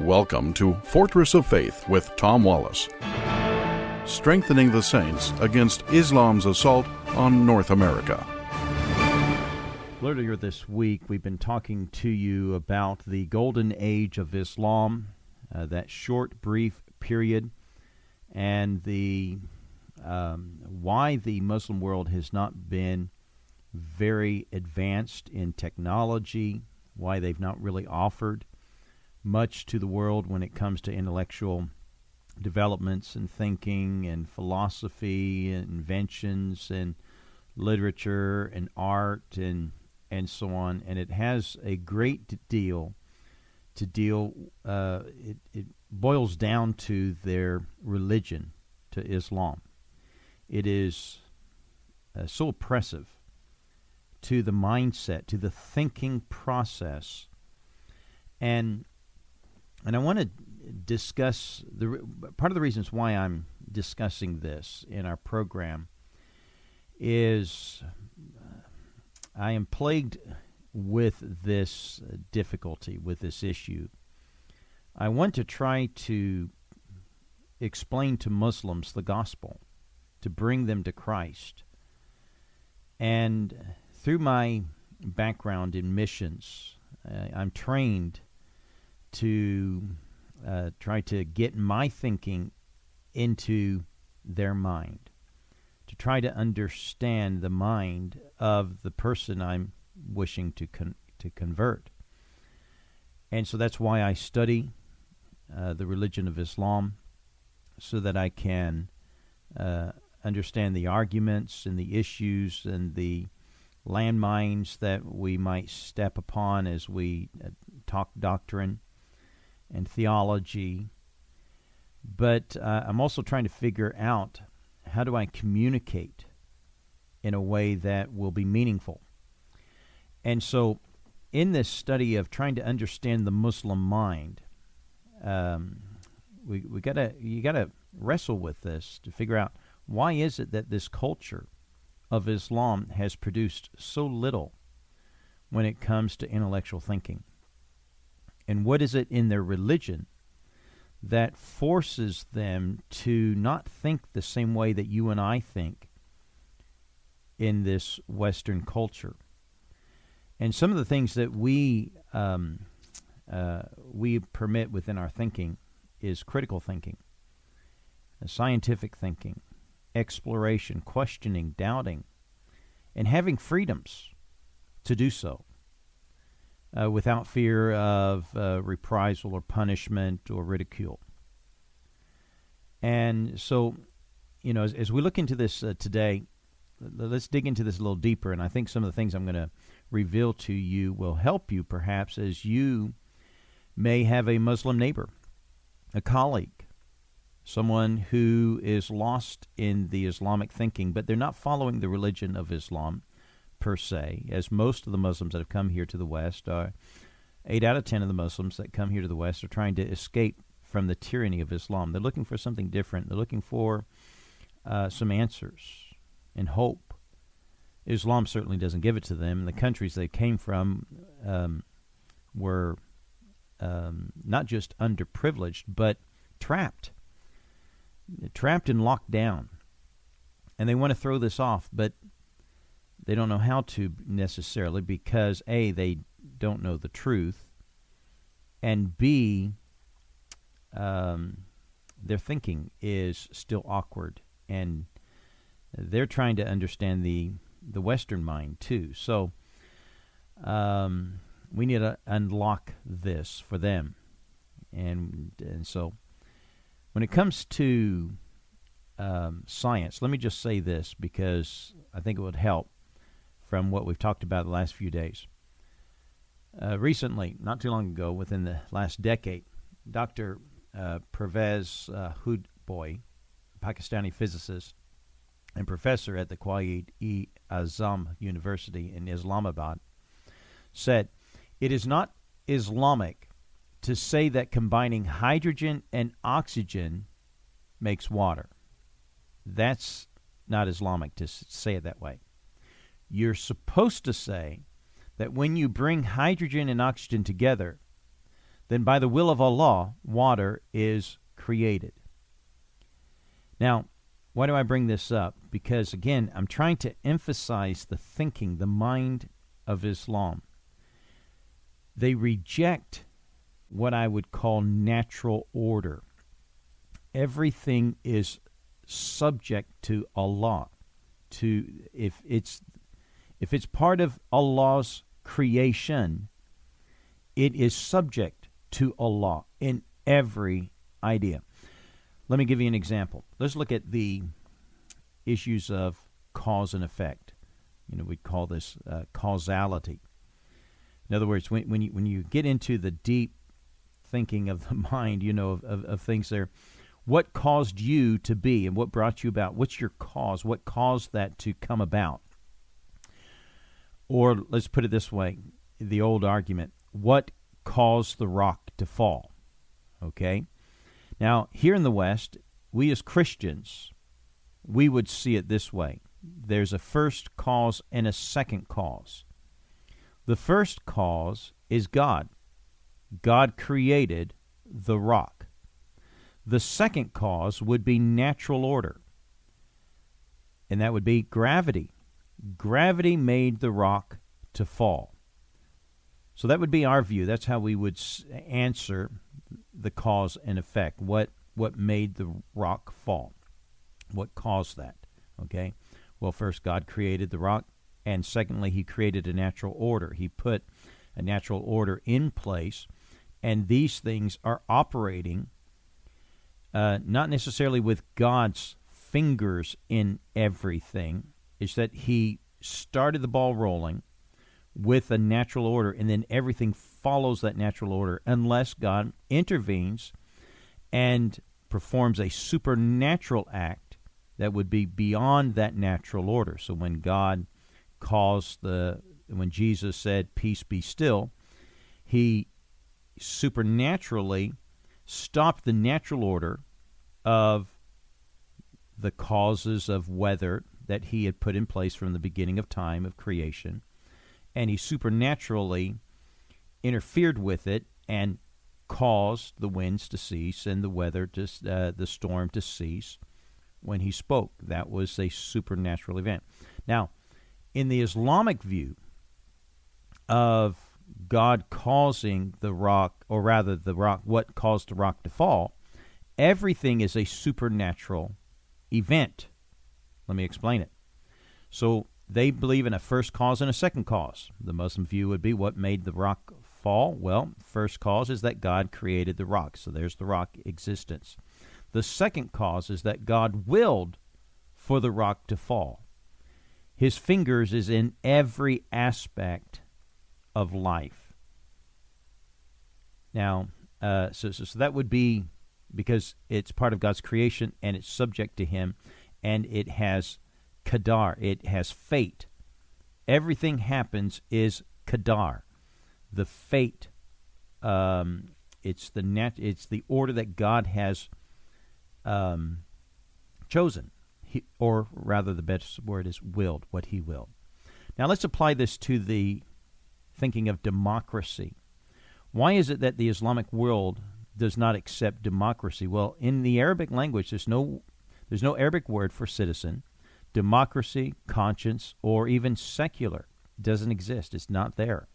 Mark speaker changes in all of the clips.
Speaker 1: Welcome to Fortress of Faith with Tom Wallace. Strengthening the saints against Islam's assault on North America.
Speaker 2: Earlier this week, we've been talking to you about the golden age of Islam, uh, that short, brief period, and the um, why the Muslim world has not been very advanced in technology, why they've not really offered much to the world when it comes to intellectual developments and thinking and philosophy and inventions and literature and art and and so on. And it has a great deal to deal uh, it, it boils down to their religion to Islam. It is uh, so oppressive to the mindset to the thinking process. And and I want to discuss the part of the reasons why I'm discussing this in our program is uh, I am plagued with this difficulty with this issue. I want to try to explain to Muslims the gospel, to bring them to Christ. And through my background in missions, uh, I'm trained to uh, try to get my thinking into their mind, to try to understand the mind of the person I'm wishing to con- to convert. And so that's why I study uh, the religion of Islam, so that I can uh, understand the arguments and the issues and the landmines that we might step upon as we uh, talk doctrine and theology. But uh, I'm also trying to figure out how do I communicate in a way that will be meaningful. And so, in this study of trying to understand the Muslim mind, um, we we gotta you gotta wrestle with this to figure out why is it that this culture of Islam has produced so little when it comes to intellectual thinking. And what is it in their religion that forces them to not think the same way that you and I think in this Western culture? And some of the things that we um, uh, we permit within our thinking is critical thinking, scientific thinking, exploration, questioning, doubting, and having freedoms to do so uh, without fear of uh, reprisal or punishment or ridicule. And so, you know, as, as we look into this uh, today, let's dig into this a little deeper. And I think some of the things I'm going to reveal to you will help you perhaps as you may have a Muslim neighbor, a colleague, someone who is lost in the Islamic thinking, but they're not following the religion of Islam per se, as most of the Muslims that have come here to the West are. Eight out of ten of the Muslims that come here to the West are trying to escape from the tyranny of Islam. They're looking for something different. They're looking for uh, some answers and hope. Islam certainly doesn't give it to them. The countries they came from um, were um, not just underprivileged, but trapped, trapped and locked down. And they want to throw this off, but they don't know how to necessarily because A, they don't know the truth, and B, um, their thinking is still awkward, and they're trying to understand the the Western mind too. So um, we need to unlock this for them, and and so when it comes to um, science, let me just say this because I think it would help from what we've talked about the last few days. Uh, recently, not too long ago, within the last decade, Dr. Uh, Pervez uh, Hoodbhoy, Pakistani physicist and professor at the Quaid-e Azam University in Islamabad, said, It is not Islamic to say that combining hydrogen and oxygen makes water. That's not Islamic to say it that way you're supposed to say that when you bring hydrogen and oxygen together, then by the will of Allah, water is created. Now, why do I bring this up? Because, again, I'm trying to emphasize the thinking, the mind of Islam. They reject what I would call natural order. Everything is subject to Allah. To if it's if it's part of Allah's creation, it is subject to Allah in every idea. Let me give you an example. Let's look at the issues of cause and effect. You know, we call this uh, causality. In other words, when, when you when you get into the deep thinking of the mind, you know, of, of, of things there, what caused you to be and what brought you about? What's your cause? What caused that to come about? Or let's put it this way the old argument what caused the rock to fall? Okay? Now, here in the West, we as Christians, we would see it this way there's a first cause and a second cause. The first cause is God. God created the rock. The second cause would be natural order, and that would be gravity. Gravity made the rock to fall. So that would be our view. That's how we would answer the cause and effect. What what made the rock fall? What caused that? Okay. Well, first God created the rock, and secondly, He created a natural order. He put a natural order in place, and these things are operating uh, not necessarily with God's fingers in everything. Is that He started the ball rolling with a natural order, and then everything follows that natural order unless God intervenes and performs a supernatural act that would be beyond that natural order. So when God caused the when Jesus said peace be still, he supernaturally stopped the natural order of the causes of weather that he had put in place from the beginning of time of creation and he supernaturally interfered with it and caused the winds to cease and the weather to uh, the storm to cease when he spoke. That was a supernatural event. Now, in the Islamic view of God causing the rock, or rather the rock, what caused the rock to fall, everything is a supernatural event. Let me explain it. So they believe in a first cause and a second cause. The Muslim view would be what made the rock fall? Well, first cause is that God created the rock. So there's the rock existence. The second cause is that God willed for the rock to fall. His fingers is in every aspect of life. Now, uh, so, so, so that would be because it's part of God's creation and it's subject to Him and it has Qadar. It has fate. Everything happens is Qadar. The fate. Um, it's the net. It's the order that God has um, chosen, he, or rather, the best word is willed. What He willed. Now let's apply this to the thinking of democracy. Why is it that the Islamic world does not accept democracy? Well, in the Arabic language, there's no there's no Arabic word for citizen democracy, conscience, or even secular doesn't exist. It's not there.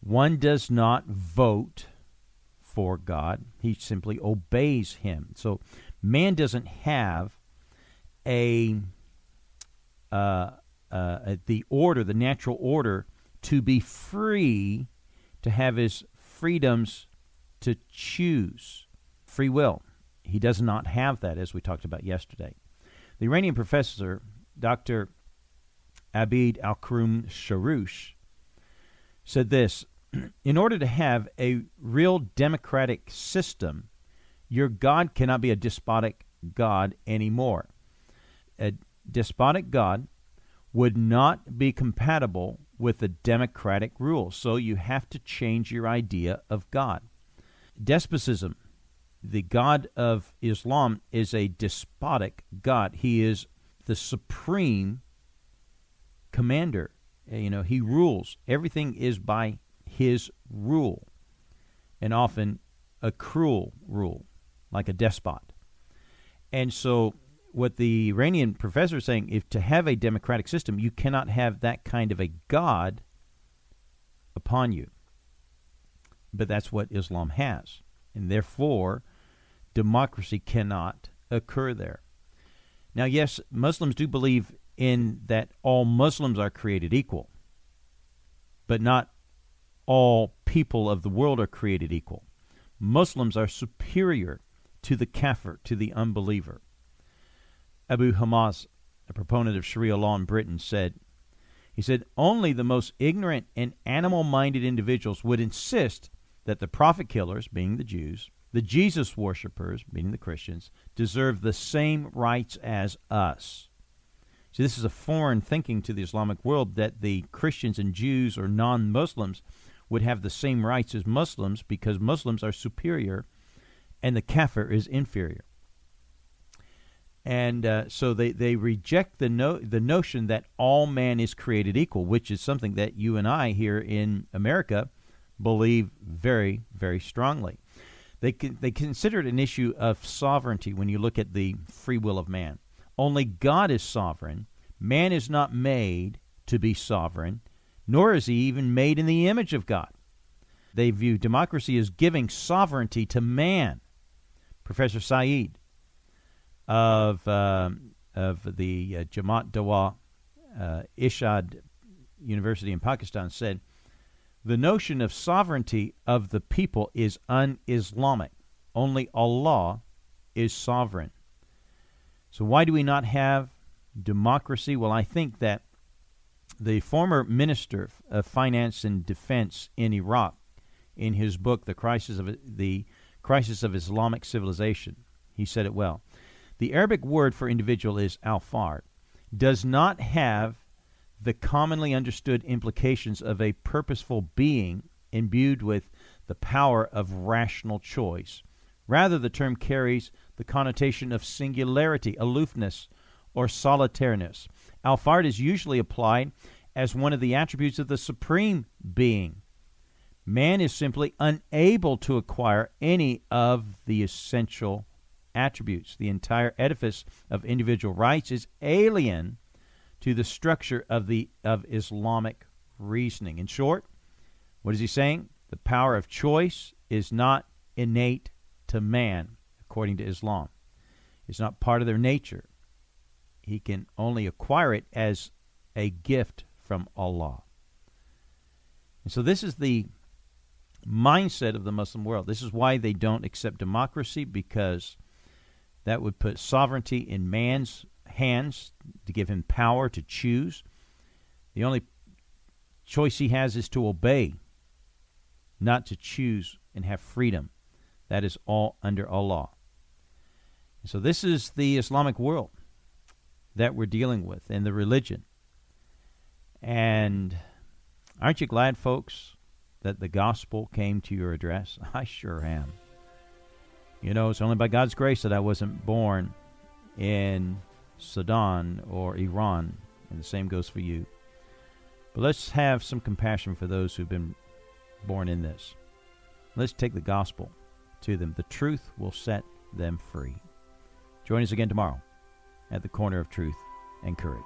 Speaker 2: One does not vote for God, he simply obeys him. So man doesn't have a uh, uh, the order, the natural order, to be free to have his freedoms to choose free will. He does not have that, as we talked about yesterday. The Iranian professor, Dr. Abid Al Karim Sharoush, said this In order to have a real democratic system, your God cannot be a despotic God anymore. A despotic God would not be compatible with the democratic rule. So you have to change your idea of God. Despotism the God of Islam is a despotic God. He is the supreme commander. Eh, you know, he rules. Everything is by his rule. and often a cruel rule, like a despot. And so, what the Iranian professor is saying, if to have a democratic system, you cannot have that kind of a God upon you. But that's what Islam has. And therefore, democracy cannot occur there. Now, yes, Muslims do believe in that all Muslims are created equal, but not all people of the world are created equal. Muslims are superior to the kafir, to the unbeliever. Abu Hamza, a proponent of Sharia law in Britain, said, he said, only the most ignorant and animal minded individuals would insist that the prophet killers, being the Jews, the Jesus worshippers, meaning the Christians, deserve the same rights as us. See, this is a foreign thinking to the Islamic world that the Christians and Jews or non Muslims would have the same rights as Muslims because Muslims are superior and the kafir is inferior. And uh, so they, they reject the no, the notion that all man is created equal, which is something that you and I here in America believe very, very strongly. They, they consider it an issue of sovereignty when you look at the free will of man. Only God is sovereign. Man is not made to be sovereign, nor is he even made in the image of God. They view democracy as giving sovereignty to man. Professor Saeed of, uh, of the uh, Jamaat Dawa uh, Irshad University in Pakistan said the notion of sovereignty of the people is un Islamic. Only Allah is sovereign. So, why do we not have democracy? Well, I think that the former Minister of Finance and Defense in Iraq, in his book, The Crisis of, the Crisis of Islamic Civilization, he said it well. The Arabic word for individual is al fard, does not have the commonly understood implications of a purposeful being imbued with the power of rational choice. Rather, the term carries the connotation of singularity, aloofness, or solitariness. Al-Fard is usually applied as one of the attributes of the supreme being. Man is simply unable to acquire any of the essential attributes. The entire edifice of individual rights is alien to the structure of the of Islamic reasoning. In short, what is he saying? The power of choice is not innate to man, according to Islam. It's not part of their nature. He can only acquire it as a gift from Allah. And so this is the mindset of the Muslim world. This is why they don't accept democracy because that would put sovereignty in man's hands to give him power to choose. The only choice he has is to obey, not to choose and have freedom. That is all under Allah. So, this is the Islamic world that we're dealing with and the religion. And aren't you glad, folks, that the gospel came to your address? I sure am. You know, it's only by God's grace that I wasn't born in Sudan or Iran, and the same goes for you. But let's have some compassion for those who've been born in this. Let's take the gospel to them. The truth will set them free. Join us again tomorrow at the corner of truth and courage.